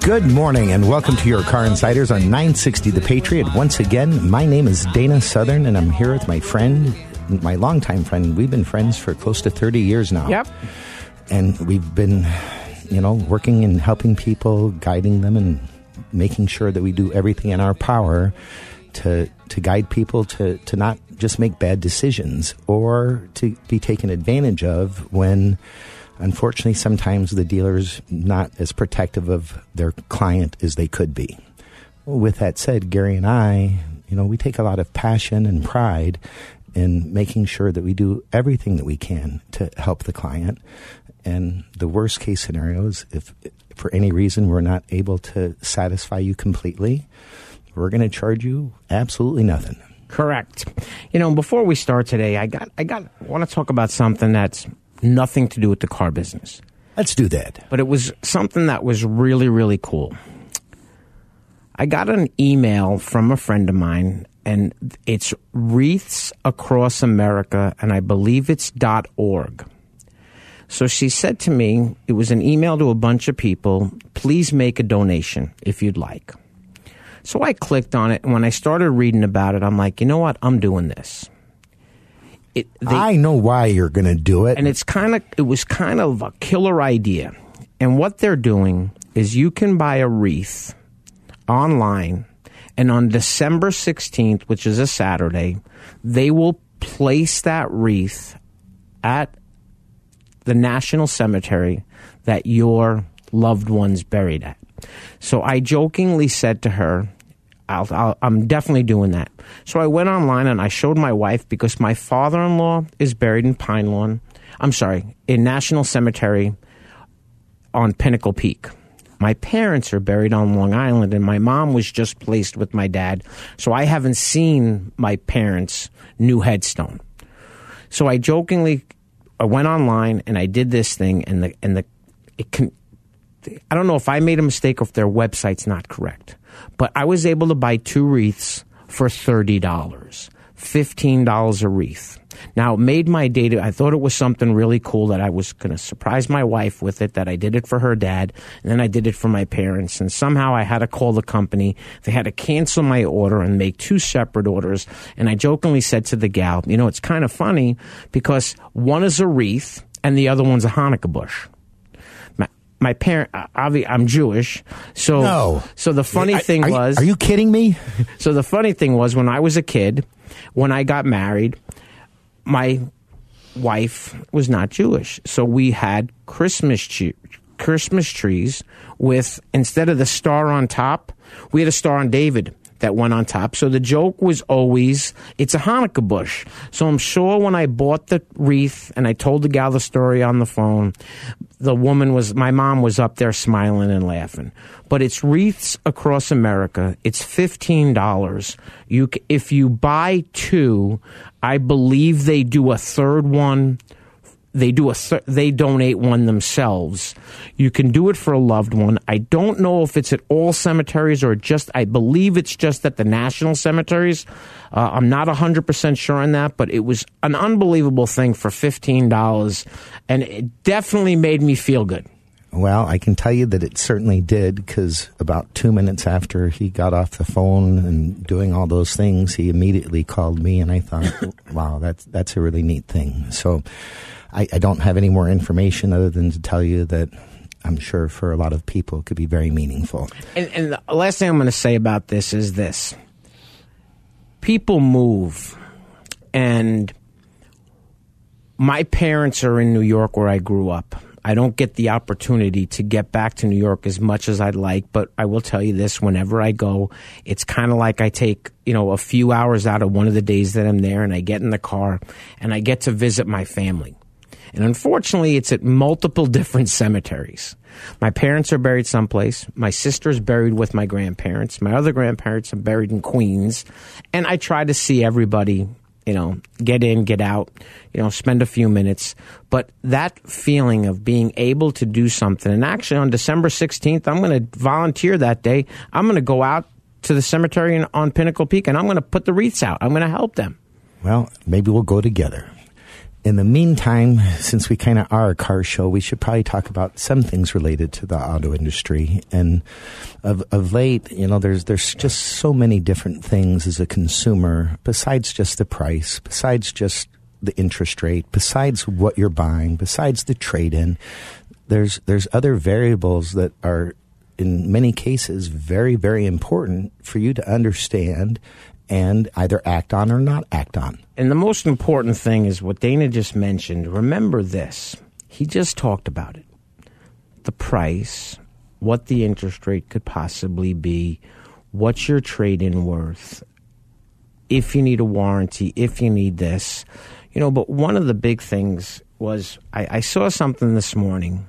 Good morning and welcome to your Car Insiders on 960 The Patriot. Once again, my name is Dana Southern and I'm here with my friend, my longtime friend. We've been friends for close to 30 years now. Yep. And we've been, you know, working and helping people, guiding them and making sure that we do everything in our power to to guide people to, to not just make bad decisions or to be taken advantage of when unfortunately sometimes the dealer's not as protective of their client as they could be. With that said, Gary and I, you know, we take a lot of passion and pride in making sure that we do everything that we can to help the client. And the worst case scenario is if for any reason we're not able to satisfy you completely, we're going to charge you absolutely nothing. Correct. You know, before we start today, I got I got want to talk about something that's nothing to do with the car business. Let's do that. But it was something that was really really cool. I got an email from a friend of mine and it's Wreaths Across America and I believe it's .org. So she said to me, it was an email to a bunch of people, please make a donation if you'd like. So I clicked on it, and when I started reading about it, I'm like, you know what? I'm doing this. It, they, I know why you're going to do it, and it's kind of it was kind of a killer idea. And what they're doing is you can buy a wreath online, and on December 16th, which is a Saturday, they will place that wreath at the national cemetery that your loved one's buried at. So I jokingly said to her, i am definitely doing that. So I went online and I showed my wife because my father in law is buried in Pine Lawn. I'm sorry, in National Cemetery on Pinnacle Peak. My parents are buried on Long Island, and my mom was just placed with my dad. So I haven't seen my parents' new headstone. So I jokingly I went online and I did this thing, and the and the it can. I don't know if I made a mistake or if their website's not correct. But I was able to buy two wreaths for $30, $15 a wreath. Now, it made my day. I thought it was something really cool that I was going to surprise my wife with it, that I did it for her dad, and then I did it for my parents. And somehow I had to call the company. They had to cancel my order and make two separate orders. And I jokingly said to the gal, you know, it's kind of funny because one is a wreath and the other one's a Hanukkah bush my parent uh, I'm Jewish, so no. so the funny are, thing was, are you kidding me? so the funny thing was when I was a kid, when I got married, my wife was not Jewish, so we had Christmas tree, Christmas trees with instead of the star on top, we had a star on David that went on top. So the joke was always, it's a Hanukkah bush. So I'm sure when I bought the wreath and I told the gal the story on the phone, the woman was, my mom was up there smiling and laughing. But it's wreaths across America. It's $15. You, if you buy two, I believe they do a third one they do a th- they donate one themselves. You can do it for a loved one. I don't know if it's at all cemeteries or just I believe it's just at the national cemeteries. Uh, I'm not 100% sure on that, but it was an unbelievable thing for $15 and it definitely made me feel good. Well, I can tell you that it certainly did because about two minutes after he got off the phone and doing all those things, he immediately called me, and I thought, "Wow, that's that's a really neat thing." So, I, I don't have any more information other than to tell you that I'm sure for a lot of people it could be very meaningful. And, and the last thing I'm going to say about this is this people move, and my parents are in New York where I grew up. I don't get the opportunity to get back to New York as much as I'd like, but I will tell you this whenever I go, it's kind of like I take, you know, a few hours out of one of the days that I'm there and I get in the car and I get to visit my family. And unfortunately, it's at multiple different cemeteries. My parents are buried someplace. My sister's buried with my grandparents. My other grandparents are buried in Queens. And I try to see everybody, you know, get in, get out, you know, spend a few minutes. But that feeling of being able to do something, and actually on December 16th, I'm going to volunteer that day. I'm going to go out to the cemetery on Pinnacle Peak and I'm going to put the wreaths out. I'm going to help them. Well, maybe we'll go together. In the meantime, since we kind of are a car show, we should probably talk about some things related to the auto industry. And of, of late, you know, there's there's just so many different things as a consumer besides just the price, besides just the interest rate, besides what you're buying, besides the trade in. There's there's other variables that are in many cases very very important for you to understand and either act on or not act on. And the most important thing is what Dana just mentioned. Remember this. He just talked about it. The price, what the interest rate could possibly be, what's your trade in worth, if you need a warranty, if you need this. You know, but one of the big things was I, I saw something this morning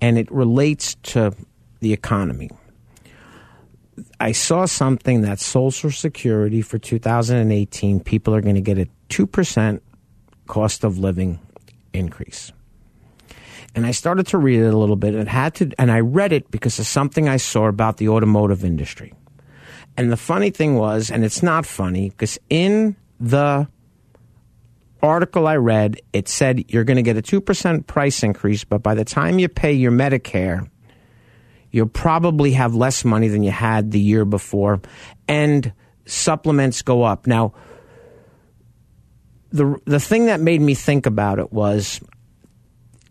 and it relates to the economy. I saw something that Social Security for 2018, people are going to get a 2% cost of living increase. And I started to read it a little bit and had to and I read it because of something I saw about the automotive industry. And the funny thing was, and it's not funny, because in the article I read, it said you're going to get a 2% price increase, but by the time you pay your Medicare, you'll probably have less money than you had the year before, and supplements go up. Now, the the thing that made me think about it was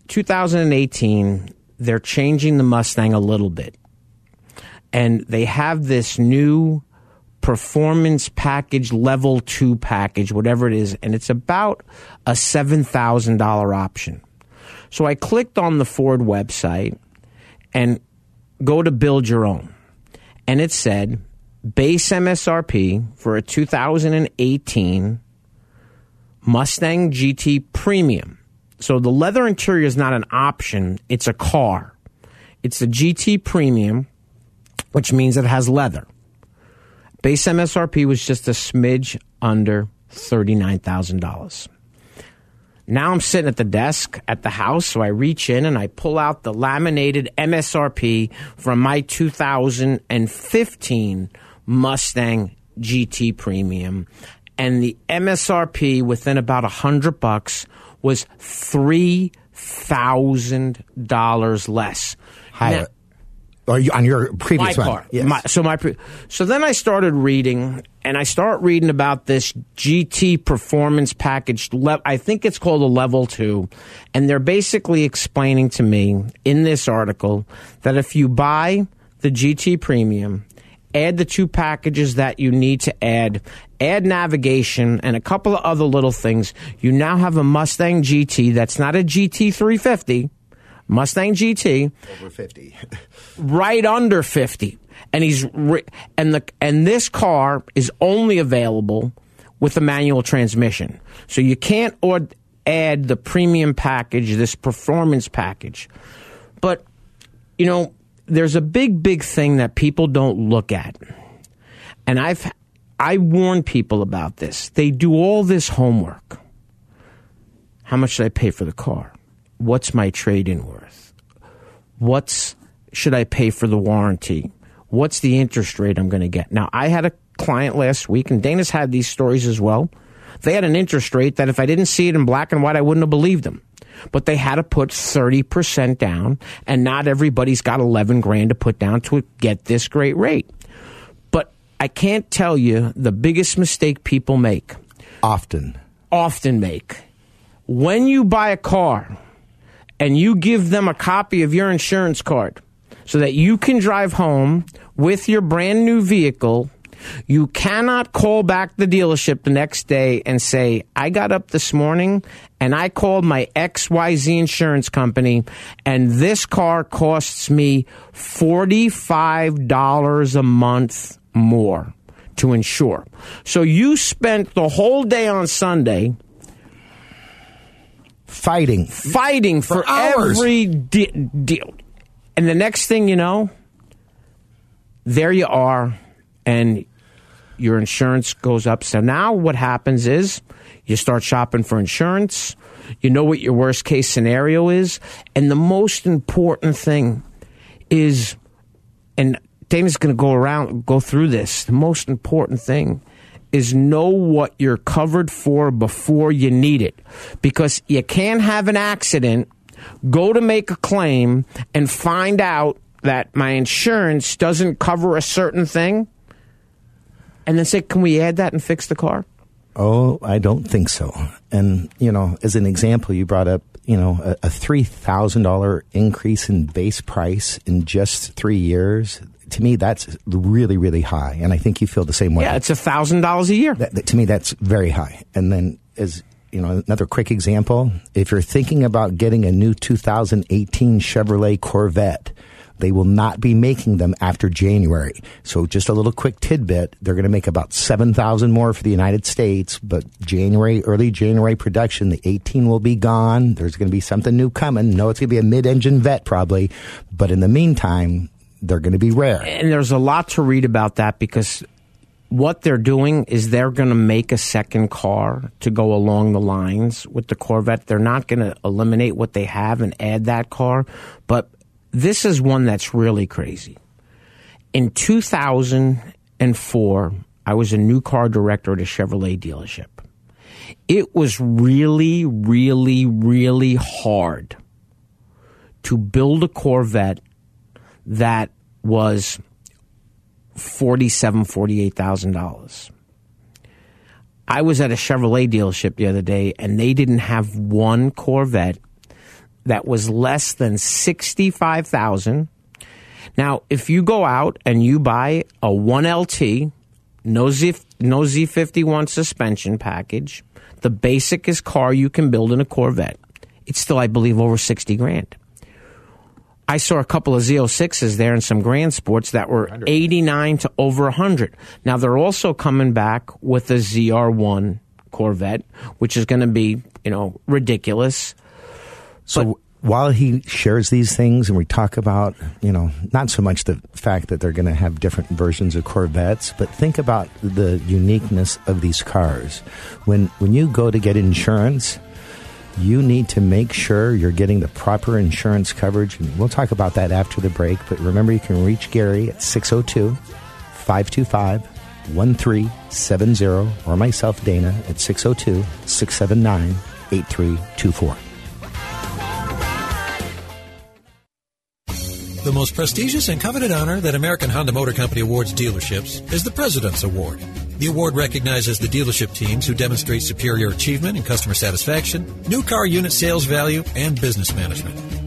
2018. They're changing the Mustang a little bit, and they have this new performance package, level two package, whatever it is, and it's about a seven thousand dollar option. So I clicked on the Ford website, and go to build your own. And it said base MSRP for a 2018 Mustang GT Premium. So the leather interior is not an option, it's a car. It's a GT Premium, which means it has leather. Base MSRP was just a smidge under $39,000. Now I'm sitting at the desk at the house, so I reach in and I pull out the laminated MSRP from my 2015 Mustang GT Premium, and the MSRP within about a hundred bucks was three thousand dollars less. Higher. Now, or on your previous my one. car. Yes. My, so my pre- so then I started reading, and I start reading about this GT performance package. Le- I think it's called a level two, and they're basically explaining to me in this article that if you buy the GT Premium, add the two packages that you need to add, add navigation and a couple of other little things, you now have a Mustang GT that's not a GT 350 Mustang GT, over fifty, right under fifty, and he's re- and the and this car is only available with a manual transmission, so you can't or add the premium package, this performance package. But you know, there's a big, big thing that people don't look at, and I've I warn people about this. They do all this homework. How much should I pay for the car? What's my trade in worth? What's should I pay for the warranty? What's the interest rate I'm going to get? Now, I had a client last week, and Dana's had these stories as well. They had an interest rate that if I didn't see it in black and white, I wouldn't have believed them. But they had to put 30% down, and not everybody's got 11 grand to put down to get this great rate. But I can't tell you the biggest mistake people make. Often. Often make. When you buy a car, and you give them a copy of your insurance card so that you can drive home with your brand new vehicle. You cannot call back the dealership the next day and say, I got up this morning and I called my XYZ insurance company and this car costs me $45 a month more to insure. So you spent the whole day on Sunday fighting. fighting for, For hours. every de- deal. And the next thing you know, there you are, and your insurance goes up. So now what happens is you start shopping for insurance. You know what your worst case scenario is. And the most important thing is, and Dana's going to go around, go through this. The most important thing is know what you're covered for before you need it. Because you can't have an accident, go to make a claim, and find out that my insurance doesn't cover a certain thing, and then say, can we add that and fix the car? Oh, I don't think so. And, you know, as an example, you brought up, you know, a, a $3,000 increase in base price in just three years. To me, that's really, really high. And I think you feel the same way. Yeah, it's a thousand dollars a year. that, that- to me, that's very high. And then, as you know, another quick example: if you're thinking about getting a new 2018 Chevrolet Corvette, they will not be making them after January. So, just a little quick tidbit: they're going to make about 7,000 more for the United States, but January, early January production, the 18 will be gone. There's going to be something new coming. No, it's going to be a mid-engine vet probably, but in the meantime, they're going to be rare. and there's a lot to read about that because what they're doing is they're going to make a second car to go along the lines with the Corvette. They're not going to eliminate what they have and add that car, but this is one that's really crazy. In 2004, I was a new car director at a Chevrolet dealership. It was really, really, really hard to build a Corvette that was forty-seven, forty-eight thousand dollars. I was at a Chevrolet dealership the other day, and they didn't have one Corvette that was less than sixty-five thousand. Now, if you go out and you buy a one LT, no Z, no Z51 suspension package, the basicest car you can build in a Corvette, it's still, I believe, over sixty grand. I saw a couple of Z06s there and some Grand Sports that were 89 to over 100. Now they're also coming back with a ZR1 Corvette, which is going to be, you know, ridiculous. So while he shares these things and we talk about, you know, not so much the fact that they're going to have different versions of Corvettes, but think about the uniqueness of these cars. When when you go to get insurance, you need to make sure you're getting the proper insurance coverage. And we'll talk about that after the break. But remember, you can reach Gary at 602 525 1370 or myself, Dana, at 602 679 8324. The most prestigious and coveted honor that American Honda Motor Company awards dealerships is the President's Award. The award recognizes the dealership teams who demonstrate superior achievement in customer satisfaction, new car unit sales value, and business management.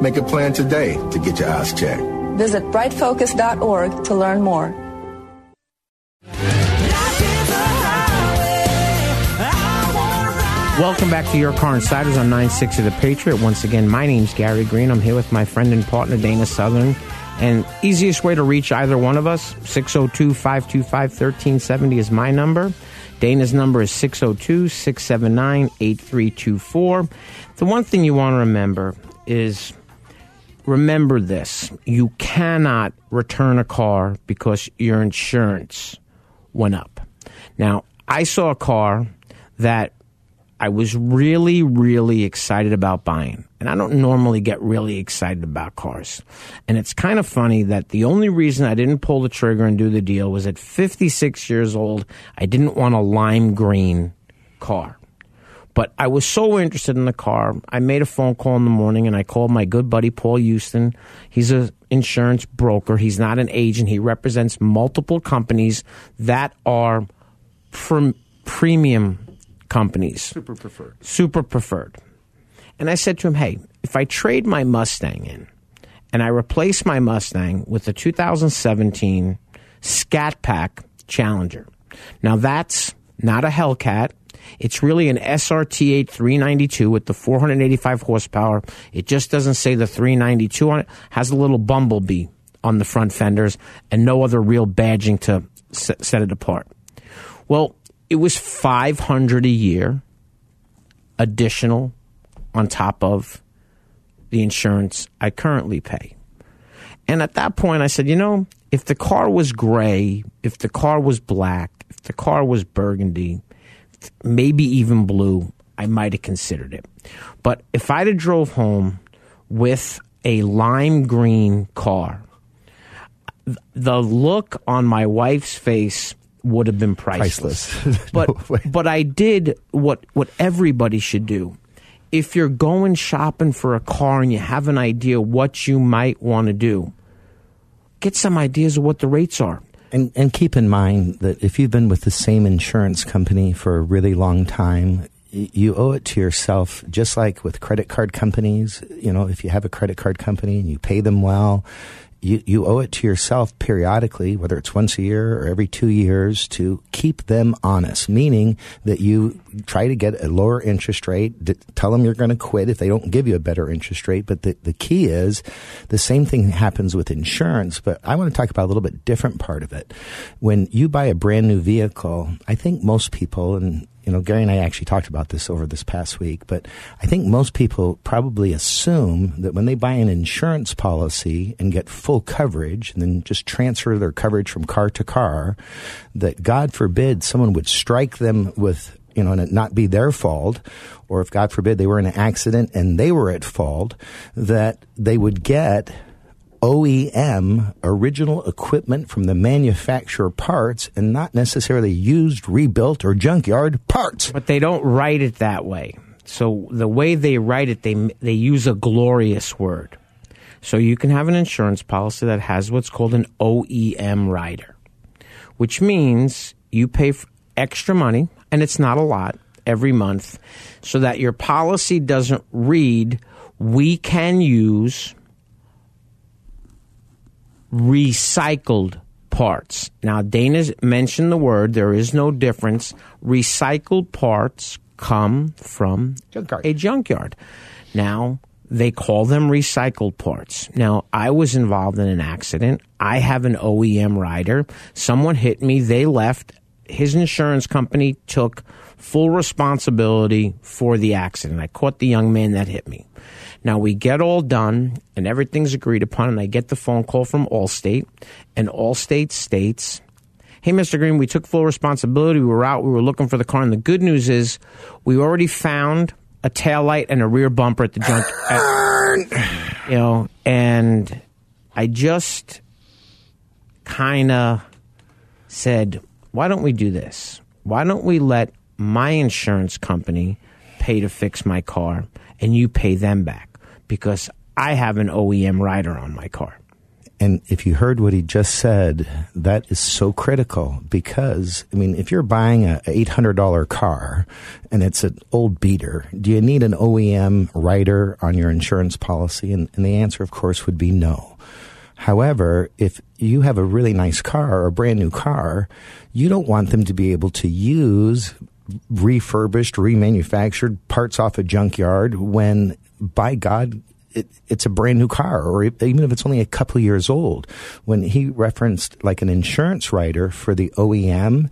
Make a plan today to get your eyes checked. Visit brightfocus.org to learn more. Welcome back to Your Car Insiders on 960 The Patriot. Once again, my name's Gary Green. I'm here with my friend and partner, Dana Southern. And easiest way to reach either one of us, 602 525 1370 is my number. Dana's number is 602 679 8324. The one thing you want to remember is remember this you cannot return a car because your insurance went up. Now, I saw a car that I was really, really excited about buying. And I don't normally get really excited about cars. And it's kind of funny that the only reason I didn't pull the trigger and do the deal was at 56 years old, I didn't want a lime green car. But I was so interested in the car. I made a phone call in the morning and I called my good buddy Paul Houston. He's an insurance broker. He's not an agent. He represents multiple companies that are pr- premium companies. Super preferred. Super preferred. And I said to him, hey, if I trade my Mustang in and I replace my Mustang with the 2017 Scat Pack Challenger. Now that's not a Hellcat. It's really an SRT8 392 with the 485 horsepower. It just doesn't say the 392 on it. Has a little bumblebee on the front fenders and no other real badging to set it apart. Well, it was 500 a year additional on top of the insurance I currently pay. And at that point I said, you know, if the car was gray, if the car was black, if the car was burgundy, maybe even blue, I might have considered it. But if I'd have drove home with a lime green car, the look on my wife's face would have been priceless. Priceless. but No but I did what what everybody should do. If you're going shopping for a car and you have an idea what you might want to do, get some ideas of what the rates are. And, and keep in mind that if you've been with the same insurance company for a really long time, you owe it to yourself, just like with credit card companies. You know, if you have a credit card company and you pay them well, you, you owe it to yourself periodically, whether it's once a year or every two years, to keep them honest, meaning that you try to get a lower interest rate, tell them you're going to quit if they don't give you a better interest rate. But the, the key is the same thing happens with insurance, but I want to talk about a little bit different part of it. When you buy a brand new vehicle, I think most people, and you know, Gary and I actually talked about this over this past week, but I think most people probably assume that when they buy an insurance policy and get full coverage and then just transfer their coverage from car to car, that God forbid someone would strike them with, you know, and it not be their fault, or if God forbid they were in an accident and they were at fault, that they would get OEM original equipment from the manufacturer parts and not necessarily used, rebuilt, or junkyard parts. But they don't write it that way. So the way they write it, they they use a glorious word. So you can have an insurance policy that has what's called an OEM rider, which means you pay extra money, and it's not a lot every month, so that your policy doesn't read "We can use recycled parts." Now, Dana's mentioned the word. There is no difference. Recycled parts come from Junkyard. a junkyard. Now, they call them recycled parts. Now, I was involved in an accident. I have an OEM rider. Someone hit me. They left. His insurance company took full responsibility for the accident. I caught the young man that hit me. Now we get all done and everything's agreed upon, and I get the phone call from Allstate, and Allstate states, Hey, Mr. Green, we took full responsibility. We were out, we were looking for the car, and the good news is we already found a tail light and a rear bumper at the junk. at- you know, and I just kind of said, why don't we do this? Why don't we let my insurance company pay to fix my car and you pay them back? Because I have an OEM rider on my car. And if you heard what he just said, that is so critical because, I mean, if you're buying a $800 car and it's an old beater, do you need an OEM rider on your insurance policy? And, and the answer, of course, would be no. However, if you have a really nice car or a brand new car, you don't want them to be able to use refurbished, remanufactured parts off a junkyard when, by God, it, it's a brand new car, or even if it's only a couple years old. When he referenced like an insurance rider for the OEM,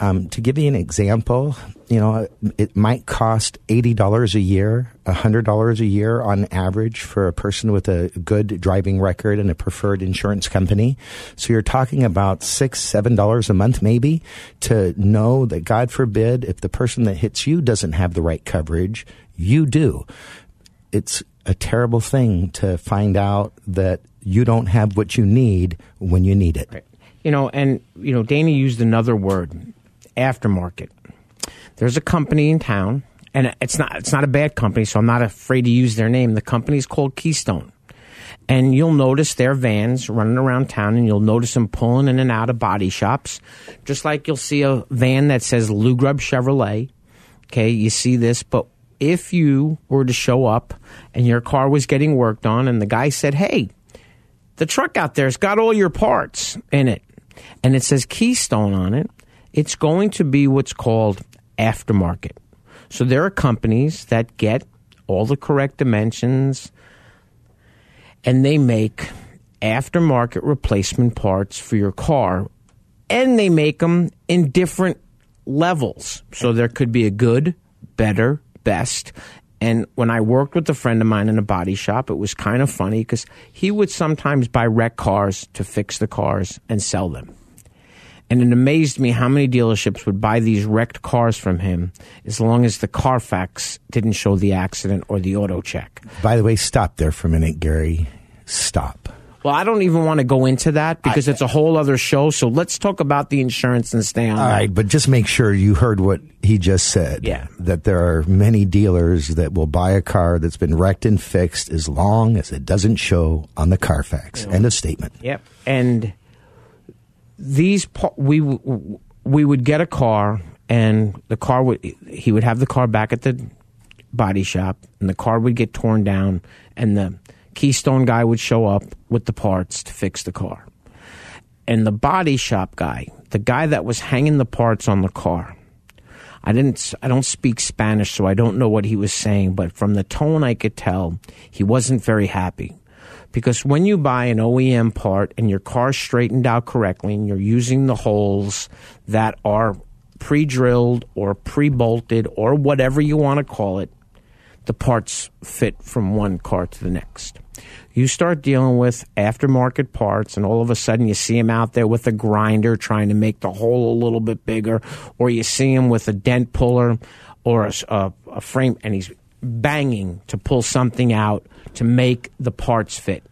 um, to give you an example, you know, it might cost eighty dollars a year, hundred dollars a year on average for a person with a good driving record and a preferred insurance company. So you're talking about six, seven dollars a month, maybe, to know that God forbid if the person that hits you doesn't have the right coverage, you do. It's a terrible thing to find out that you don't have what you need when you need it. You know, and you know, Dana used another word, aftermarket. There's a company in town, and it's not it's not a bad company, so I'm not afraid to use their name. The company's called Keystone. And you'll notice their vans running around town, and you'll notice them pulling in and out of body shops, just like you'll see a van that says Lou Grubb Chevrolet. Okay, you see this, but if you were to show up and your car was getting worked on, and the guy said, "Hey, the truck out there's got all your parts in it," and it says Keystone on it, it's going to be what's called aftermarket. So there are companies that get all the correct dimensions and they make aftermarket replacement parts for your car and they make them in different levels. So there could be a good, better, best. And when I worked with a friend of mine in a body shop, it was kind of funny because he would sometimes buy wrecked cars to fix the cars and sell them. And it amazed me how many dealerships would buy these wrecked cars from him as long as the Carfax didn't show the accident or the auto check. By the way, stop there for a minute, Gary. Stop. Well, I don't even want to go into that because it's a whole other show. So let's talk about the insurance and stay on All that. right, but just make sure you heard what he just said. Yeah. That there are many dealers that will buy a car that's been wrecked and fixed as long as it doesn't show on the Carfax. End of statement. Yep. And these we we would get a car, and the car would he would have the car back at the body shop, and the car would get torn down, and the Keystone guy would show up with the parts to fix the car. And the body shop guy, the guy that was hanging the parts on the car, I didn't I don't speak Spanish so I don't know what he was saying but from the tone I could tell he wasn't very happy because when you buy an OEM part and your car's straightened out correctly and you're using the holes that are pre-drilled or pre-bolted or whatever you want to call it the parts fit from one car to the next. You start dealing with aftermarket parts, and all of a sudden you see him out there with a grinder trying to make the hole a little bit bigger, or you see him with a dent puller or a, a, a frame, and he's banging to pull something out to make the parts fit.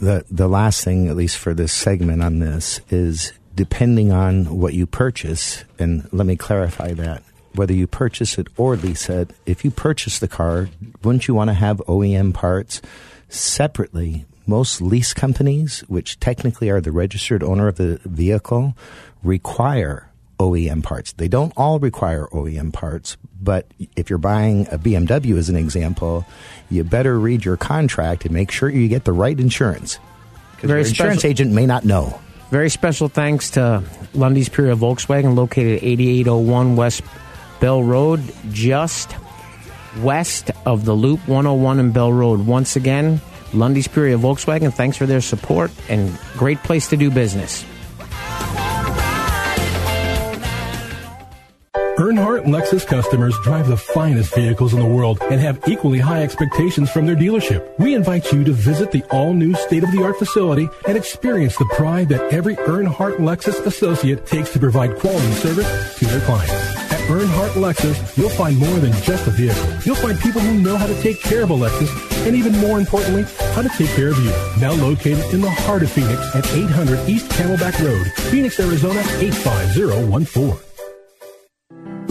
The the last thing, at least for this segment on this, is depending on what you purchase, and let me clarify that. Whether you purchase it or lease it, if you purchase the car, wouldn't you want to have OEM parts separately? Most lease companies, which technically are the registered owner of the vehicle, require OEM parts. They don't all require OEM parts, but if you're buying a BMW as an example, you better read your contract and make sure you get the right insurance. Because your insurance special- agent may not know. Very special thanks to Lunde's Peoria Volkswagen, located at 8801 West Bell Road, just west of the Loop 101 in Bell Road. Once again, Lunde's Peoria Volkswagen, thanks for their support and great place to do business. Earnhardt Lexus customers drive the finest vehicles in the world and have equally high expectations from their dealership. We invite you to visit the all-new state-of-the-art facility and experience the pride that every Earnhardt Lexus associate takes to provide quality service to their clients. Earnhardt Lexus, you'll find more than just a vehicle. You'll find people who know how to take care of a Lexus, and even more importantly, how to take care of you. Now located in the heart of Phoenix at 800 East Camelback Road, Phoenix, Arizona 85014.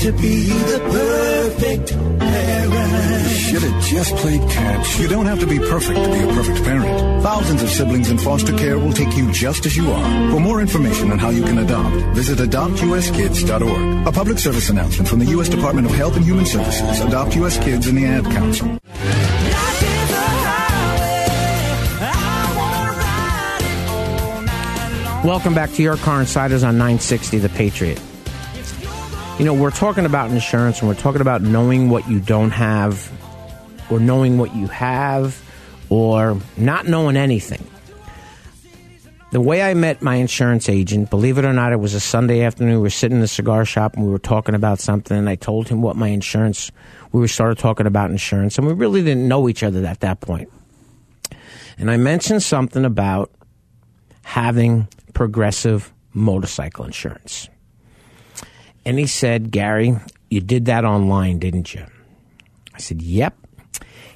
to be the perfect parent. Should have just played catch. You don't have to be perfect to be a perfect parent. Thousands of siblings in foster care will take you just as you are. For more information on how you can adopt, visit adoptuskids.org. A public service announcement from the U.S. Department of Health and Human Services, Adopt U.S. Kids, and the Ad Council. Welcome back to your car insiders on 960 The Patriot. You know, we're talking about insurance and we're talking about knowing what you don't have or knowing what you have or not knowing anything. The way I met my insurance agent, believe it or not, it was a Sunday afternoon. We were sitting in the cigar shop and we were talking about something, and I told him what my insurance. We started talking about insurance, and we really didn't know each other at that point. And I mentioned something about having progressive motorcycle insurance. And he said, Gary, you did that online, didn't you? I said, Yep.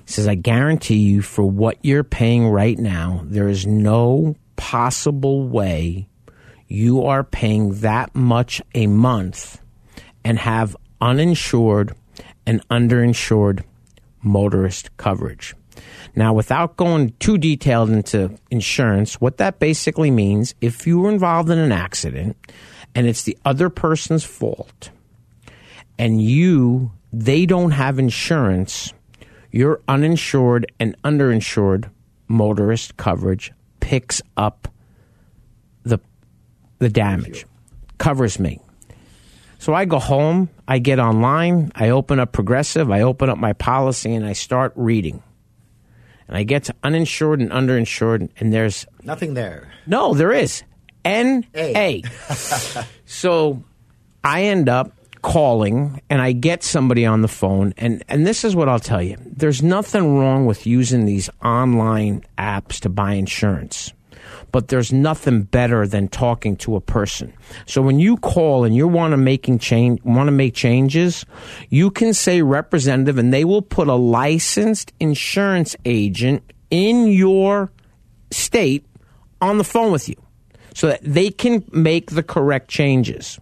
He says, I guarantee you, for what you're paying right now, there is no possible way you are paying that much a month and have uninsured and underinsured motorist coverage. Now, without going too detailed into insurance, what that basically means, if you were involved in an accident and it's the other person's fault and you, they don't have insurance, your uninsured and underinsured motorist coverage picks up the the damage, covers me. So I go home, I get online, I open up Progressive, I open up my policy, and I start reading. And I get to uninsured and underinsured, and there's Nothing there. no, there is N A. so I end up calling and I get somebody on the phone and and this is what I'll tell you. There's nothing wrong with using these online apps to buy insurance. But there's nothing better than talking to a person. So when you call and you want to making change want to make changes, you can say representative and they will put a licensed insurance agent in your state on the phone with you so that they can make the correct changes.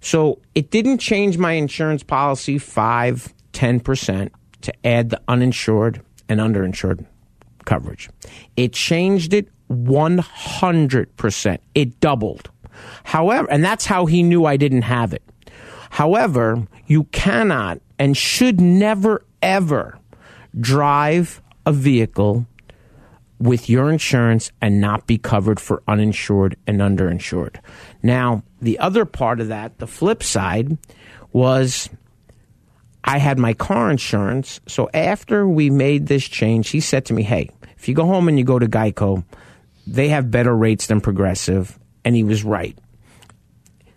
So it didn't change my insurance policy 5, 10% to add the uninsured and underinsured coverage. It changed it 100%. It doubled. However, and that's how he knew I didn't have it. However, you cannot and should never ever drive a vehicle with your insurance and not be covered for uninsured and underinsured. Now, the other part of that, the flip side, was I had my car insurance. So after we made this change, he said to me, Hey, if you go home and you go to Geico, they have better rates than Progressive. And he was right.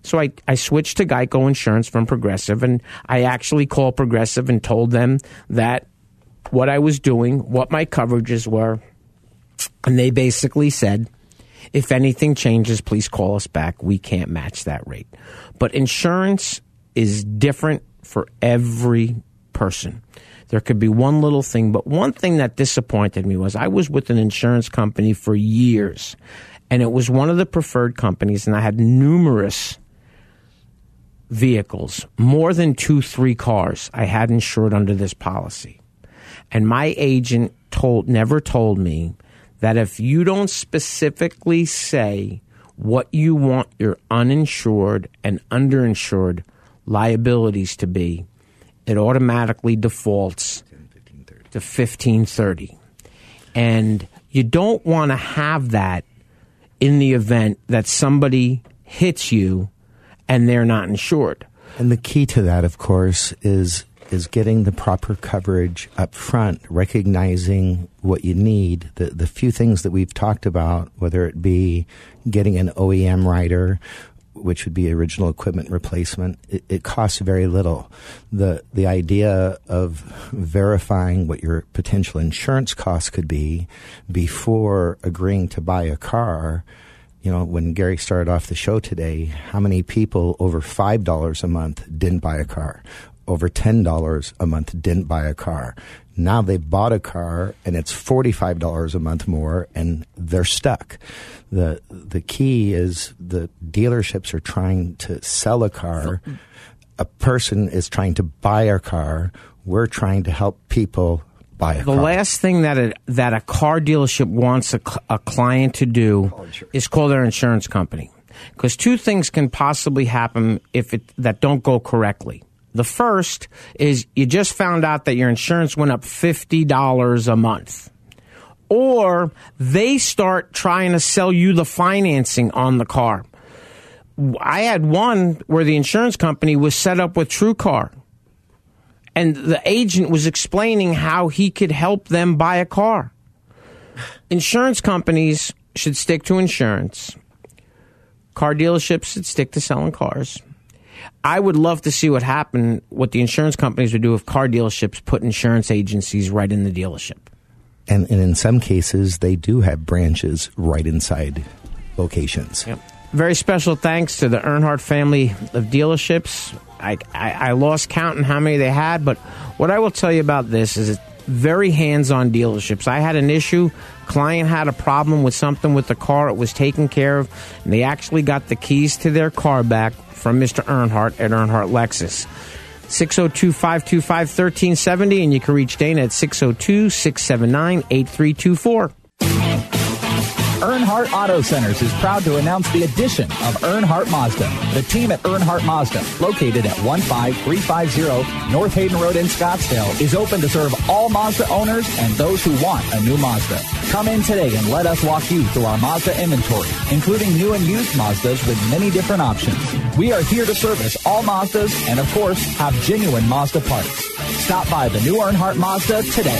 So I, I switched to Geico Insurance from Progressive, and I actually called Progressive and told them that what I was doing, what my coverages were. And they basically said, if anything changes, please call us back. We can't match that rate. But insurance is different for every person. There could be one little thing, but one thing that disappointed me was I was with an insurance company for years, and it was one of the preferred companies, and I had numerous vehicles, more than two, three cars I had insured under this policy. And my agent told never told me that if you don't specifically say what you want your uninsured and underinsured liabilities to be, it automatically defaults to 1530. And you don't want to have that in the event that somebody hits you and they're not insured. And the key to that, of course, is is getting the proper coverage up front, recognizing what you need. The the few things that we've talked about, whether it be getting an OEM rider, which would be original equipment replacement, it, it costs very little. The the idea of verifying what your potential insurance costs could be before agreeing to buy a car you know, when Gary started off the show today, how many people over $5 a month didn't buy a car? Over $10 a month didn't buy a car. Now they've bought a car and it's $45 a month more and they're stuck. The, the key is the dealerships are trying to sell a car. A person is trying to buy a car. We're trying to help people buy a the car. The last thing that a, that a car dealership wants a, a client to do is call their insurance company because two things can possibly happen if it that don't go correctly. The first is you just found out that your insurance went up fifty dollars a month. Or they start trying to sell you the financing on the car. I had one where the insurance company was set up with TrueCar and the agent was explaining how he could help them buy a car. Insurance companies should stick to insurance. Car dealerships should stick to selling cars. I would love to see what happened, what the insurance companies would do if car dealerships put insurance agencies right in the dealership. And, and in some cases, they do have branches right inside locations. Yep. Very special thanks to the Earnhardt family of dealerships. I, I, I lost count in how many they had, but what I will tell you about this is it's very hands-on dealerships. I had an issue. Client had a problem with something with the car. It was taken care of, and they actually got the keys to their car back from Mr. Earnhardt at Earnhardt Lexus. 602 525 1370, and you can reach Dana at 602 679 8324. Earnhardt Auto Centers is proud to announce the addition of Earnhardt Mazda. The team at Earnhardt Mazda, located at 15350 North Hayden Road in Scottsdale, is open to serve all Mazda owners and those who want a new Mazda. Come in today and let us walk you through our Mazda inventory, including new and used Mazdas with many different options. We are here to service all Mazdas and, of course, have genuine Mazda parts. Stop by the new Earnhardt Mazda today.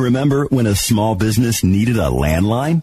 Remember when a small business needed a landline?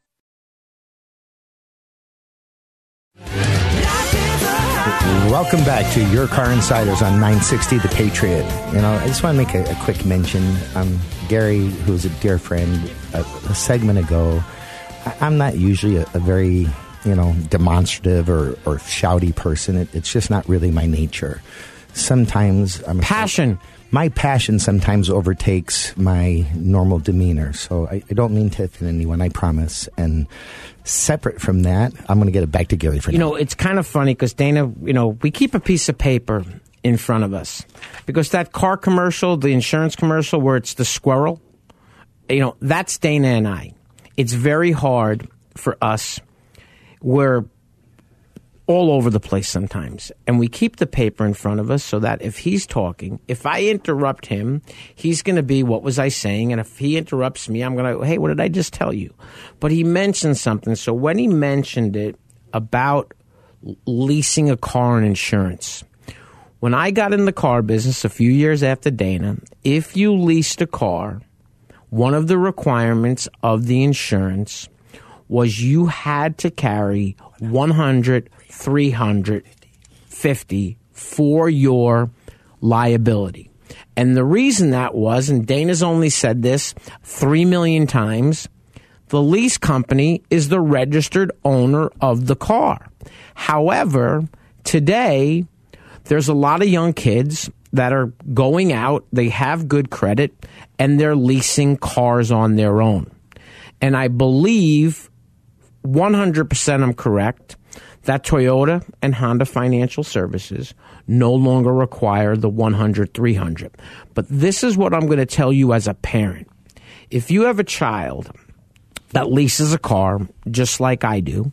Welcome back to Your Car Insiders on 960 The Patriot. You know, I just want to make a, a quick mention. Um, Gary, who's a dear friend, a, a segment ago, I, I'm not usually a, a very, you know, demonstrative or, or shouty person. It, it's just not really my nature. Sometimes I'm passion. My passion sometimes overtakes my normal demeanor. So I, I don't mean to offend anyone, I promise. And separate from that, I'm going to get it back to Gary for You now. know, it's kind of funny because Dana, you know, we keep a piece of paper in front of us because that car commercial, the insurance commercial where it's the squirrel, you know, that's Dana and I. It's very hard for us. We're all over the place sometimes. And we keep the paper in front of us so that if he's talking, if I interrupt him, he's going to be, what was I saying? And if he interrupts me, I'm going to, hey, what did I just tell you? But he mentioned something. So when he mentioned it about leasing a car and insurance, when I got in the car business a few years after Dana, if you leased a car, one of the requirements of the insurance was you had to carry 100 350 for your liability. And the reason that was, and Dana's only said this 3 million times, the lease company is the registered owner of the car. However, today, there's a lot of young kids that are going out, they have good credit, and they're leasing cars on their own. And I believe 100% I'm correct that Toyota and Honda Financial Services no longer require the 100 300. But this is what I'm going to tell you as a parent. If you have a child that leases a car, just like I do,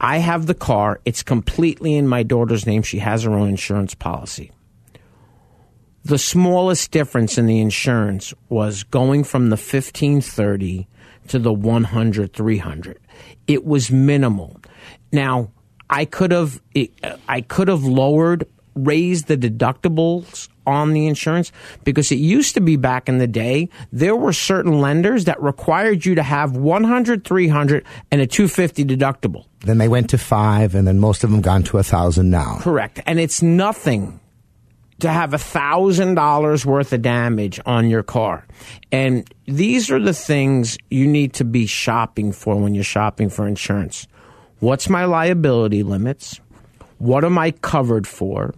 I have the car, it's completely in my daughter's name. She has her own insurance policy. The smallest difference in the insurance was going from the 1530 to the 100 300. It was minimal. Now, I could have I could have lowered raised the deductibles on the insurance because it used to be back in the day there were certain lenders that required you to have 100 300 and a 250 deductible. Then they went to five, and then most of them gone to a thousand now. correct. And it's nothing to have a thousand dollars worth of damage on your car. And these are the things you need to be shopping for when you're shopping for insurance what's my liability limits? What am i covered for?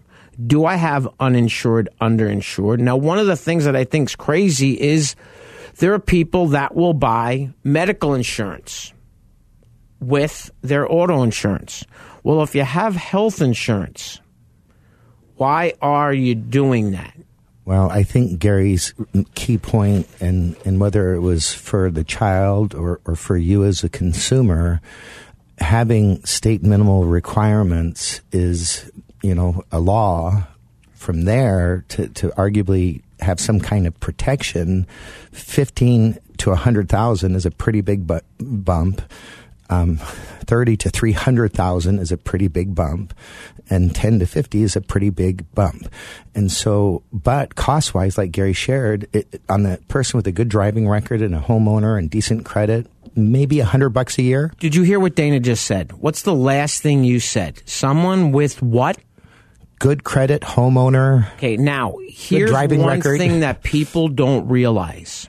Do i have uninsured underinsured? Now one of the things that i think is crazy is there are people that will buy medical insurance with their auto insurance. Well if you have health insurance why are you doing that? Well, I think Gary's key point, and, and whether it was for the child or, or for you as a consumer, having state minimal requirements is, you know, a law. From there to, to arguably have some kind of protection, fifteen to a hundred thousand is a pretty big bu- bump. Um, thirty to three hundred thousand is a pretty big bump, and ten to fifty is a pretty big bump. And so, but cost wise, like Gary shared, it, on the person with a good driving record and a homeowner and decent credit, maybe a hundred bucks a year. Did you hear what Dana just said? What's the last thing you said? Someone with what? Good credit, homeowner. Okay, now here's one record. thing that people don't realize.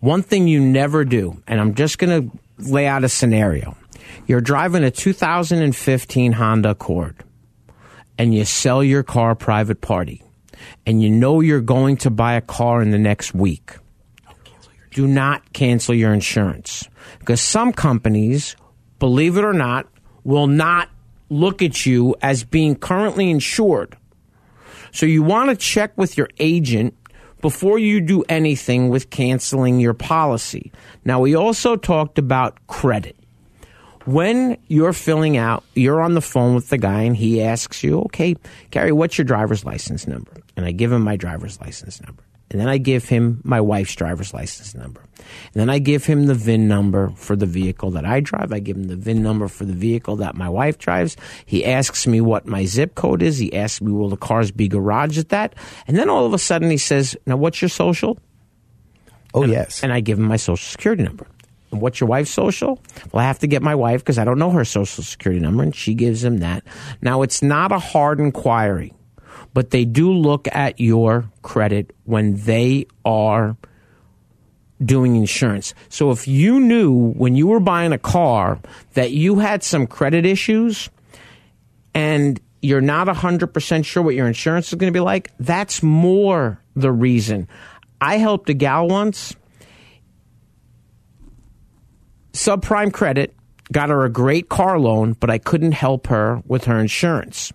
One thing you never do, and I'm just going to lay out a scenario. You're driving a 2015 Honda Accord, and you sell your car private party, and you know you're going to buy a car in the next week. Do not cancel your insurance because some companies, believe it or not, will not look at you as being currently insured. So you want to check with your agent before you do anything with canceling your policy. Now, we also talked about credit. when you're filling out, you're on the phone with the guy and he asks you, okay, Gary, what's your driver's license number? And I give him my driver's license number. And then I give him my wife's driver's license number. And then I give him the VIN number for the vehicle that I drive. I give him the VIN number for the vehicle that my wife drives. He asks me what my zip code is. He asks me, will the cars be garaged at that? And then all of a sudden he says, now what's your social? Oh, and, yes. And I give him my social security number. And what's your wife's social? Well, I have to get my wife because I don't know her social security number, and she gives him that. Now, it's not a hard inquiry, but they do look at your credit when they are doing insurance. So if you knew when you were buying a car that you had some credit issues and you're not 100% sure what your insurance is going to be like, that's more the reason. I helped a gal once subprime credit, got her a great car loan, but I couldn't help her with her insurance.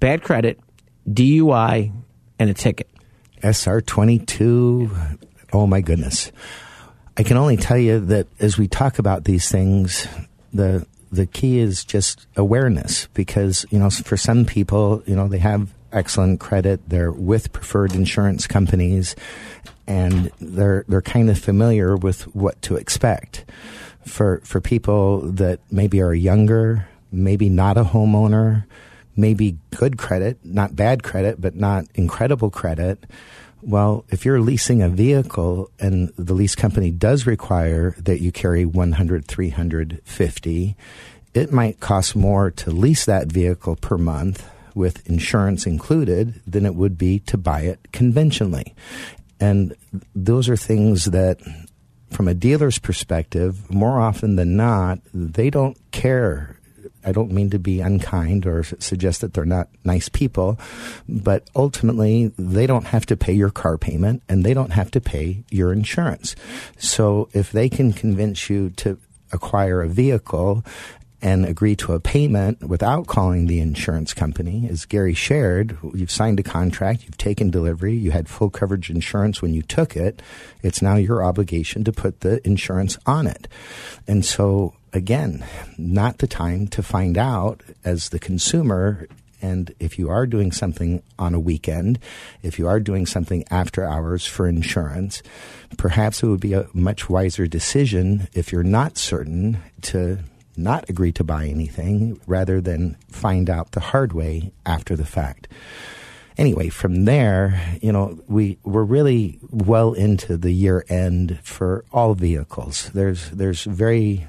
Bad credit, DUI, and a ticket. SR 22. Oh, my goodness. I can only tell you that as we talk about these things, the the key is just awareness because you know for some people you know they have excellent credit they're with preferred insurance companies and they're they're kind of familiar with what to expect. For for people that maybe are younger, maybe not a homeowner, maybe good credit, not bad credit, but not incredible credit. Well, if you're leasing a vehicle and the lease company does require that you carry 100, 350, it might cost more to lease that vehicle per month with insurance included than it would be to buy it conventionally. And those are things that, from a dealer's perspective, more often than not, they don't care. I don't mean to be unkind or suggest that they're not nice people, but ultimately they don't have to pay your car payment and they don't have to pay your insurance. So if they can convince you to acquire a vehicle and agree to a payment without calling the insurance company. As Gary shared, you've signed a contract, you've taken delivery, you had full coverage insurance when you took it. It's now your obligation to put the insurance on it. And so, again, not the time to find out as the consumer. And if you are doing something on a weekend, if you are doing something after hours for insurance, perhaps it would be a much wiser decision if you're not certain to not agree to buy anything rather than find out the hard way after the fact. Anyway, from there, you know, we we're really well into the year end for all vehicles. There's there's very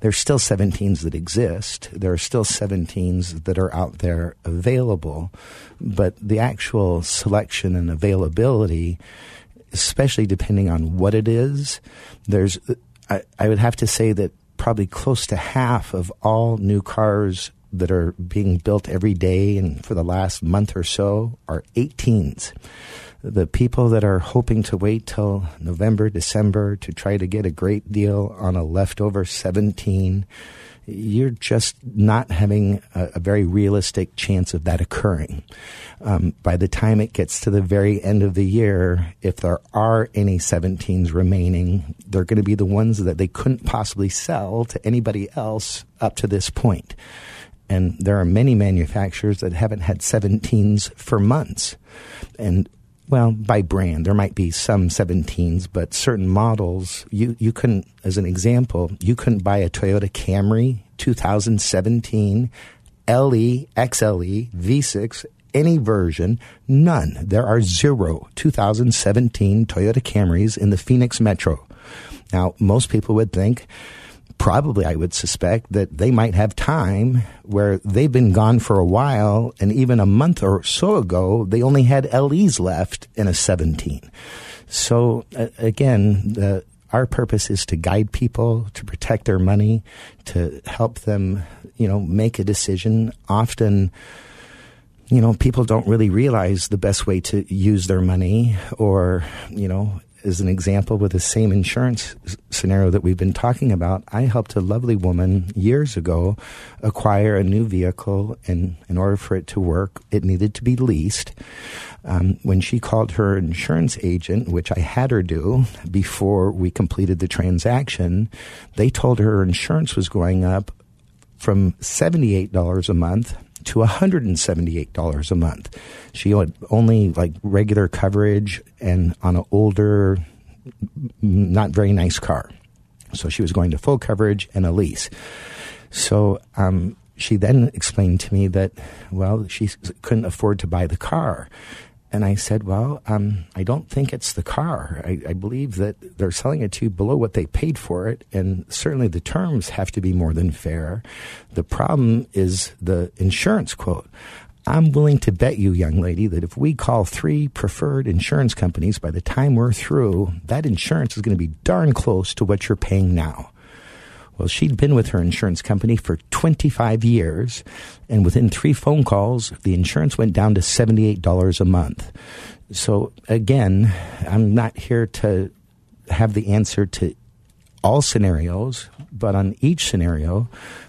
there's still 17s that exist. There are still 17s that are out there available, but the actual selection and availability, especially depending on what it is, there's I, I would have to say that probably close to half of all new cars that are being built every day and for the last month or so are 18s. The people that are hoping to wait till November, December to try to get a great deal on a leftover 17 you're just not having a, a very realistic chance of that occurring. Um, by the time it gets to the very end of the year, if there are any 17s remaining, they're going to be the ones that they couldn't possibly sell to anybody else up to this point. And there are many manufacturers that haven't had 17s for months. And well, by brand, there might be some 17s, but certain models, you, you couldn't, as an example, you couldn't buy a Toyota Camry 2017 LE, XLE, V6, any version, none. There are zero 2017 Toyota Camrys in the Phoenix Metro. Now, most people would think, probably I would suspect that they might have time where they've been gone for a while, and even a month or so ago, they only had LEs left in a 17. So uh, again, the, our purpose is to guide people, to protect their money, to help them, you know, make a decision. Often, you know, people don't really realize the best way to use their money or, you know, as an example with the same insurance scenario that we've been talking about, I helped a lovely woman years ago acquire a new vehicle, and in order for it to work, it needed to be leased. Um, when she called her insurance agent, which I had her do before we completed the transaction, they told her her insurance was going up from $78 a month to $178 a month. She had only like regular coverage and on an older, not very nice car. So she was going to full coverage and a lease. So um, she then explained to me that, well, she couldn't afford to buy the car. And I said, well, um, I don't think it's the car. I, I believe that they're selling it to you below what they paid for it. And certainly the terms have to be more than fair. The problem is the insurance quote. I'm willing to bet you, young lady, that if we call three preferred insurance companies, by the time we're through, that insurance is going to be darn close to what you're paying now. Well, she'd been with her insurance company for 25 years, and within three phone calls, the insurance went down to $78 a month. So, again, I'm not here to have the answer to all scenarios, but on each scenario,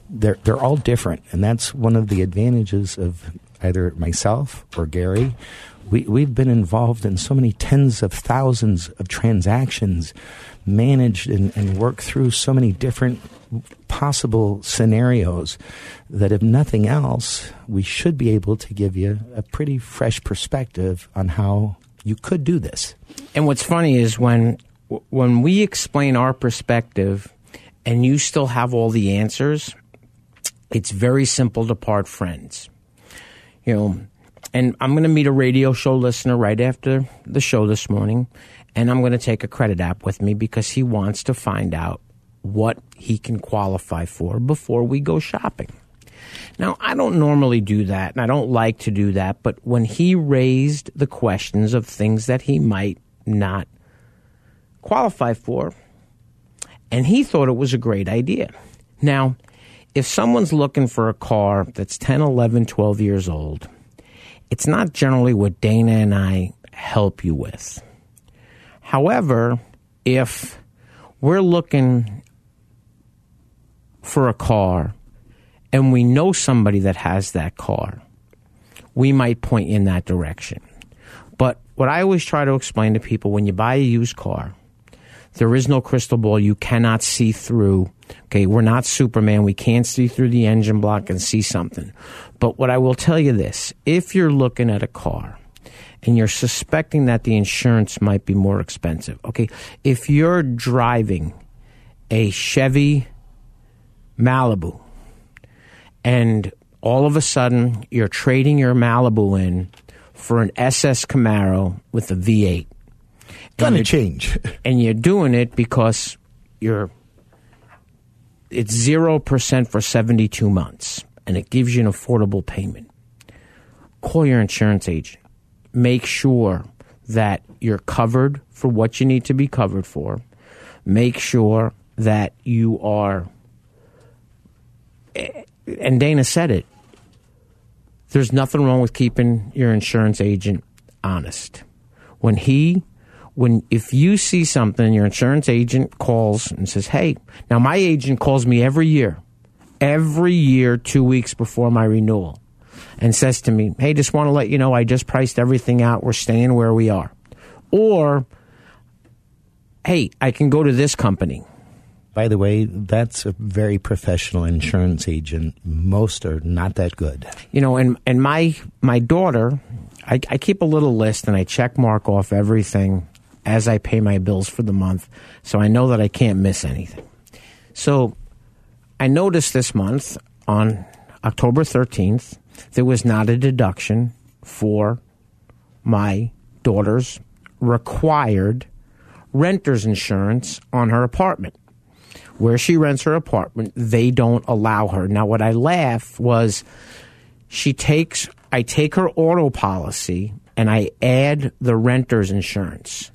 they're, they're all different. And that's one of the advantages of either myself or Gary. We, we've been involved in so many tens of thousands of transactions, managed and, and worked through so many different possible scenarios that, if nothing else, we should be able to give you a pretty fresh perspective on how you could do this. And what's funny is when when we explain our perspective and you still have all the answers, it's very simple to part friends. You know, and I'm going to meet a radio show listener right after the show this morning, and I'm going to take a credit app with me because he wants to find out what he can qualify for before we go shopping. Now, I don't normally do that, and I don't like to do that, but when he raised the questions of things that he might not qualify for, and he thought it was a great idea. Now, if someone's looking for a car that's 10, 11, 12 years old, it's not generally what Dana and I help you with. However, if we're looking for a car and we know somebody that has that car, we might point in that direction. But what I always try to explain to people when you buy a used car, there is no crystal ball you cannot see through. Okay, we're not Superman. We can't see through the engine block and see something. But what I will tell you this if you're looking at a car and you're suspecting that the insurance might be more expensive, okay, if you're driving a Chevy Malibu and all of a sudden you're trading your Malibu in for an SS Camaro with a V8. Gonna change. and you're doing it because you're it's 0% for 72 months and it gives you an affordable payment. Call your insurance agent. Make sure that you're covered for what you need to be covered for. Make sure that you are and Dana said it. There's nothing wrong with keeping your insurance agent honest. When he when if you see something your insurance agent calls and says, "Hey, now my agent calls me every year. Every year 2 weeks before my renewal." And says to me, "Hey, just want to let you know I just priced everything out. We're staying where we are." Or, "Hey, I can go to this company." By the way, that's a very professional insurance agent. Most are not that good. you know and and my my daughter I, I keep a little list and i check mark off everything as i pay my bills for the month so i know that i can't miss anything so i noticed this month on october 13th there was not a deduction for my daughter's required renter's insurance on her apartment where she rents her apartment, they don't allow her. Now, what I laugh was she takes, I take her auto policy and I add the renter's insurance.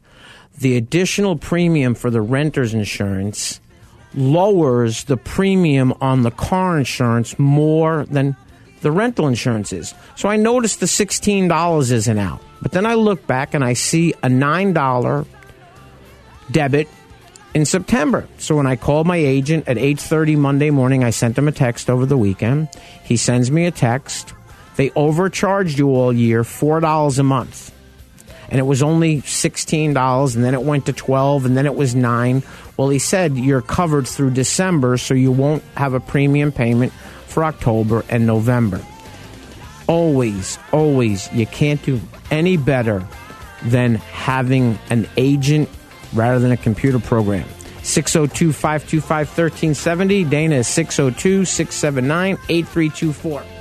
The additional premium for the renter's insurance lowers the premium on the car insurance more than the rental insurance is. So I noticed the $16 isn't out. But then I look back and I see a $9 debit in September. So when I called my agent at 8:30 Monday morning, I sent him a text over the weekend. He sends me a text. They overcharged you all year $4 a month. And it was only $16 and then it went to 12 and then it was 9. Well, he said you're covered through December so you won't have a premium payment for October and November. Always, always you can't do any better than having an agent rather than a computer program. 602 525 1370. Dana is 602 679 8324.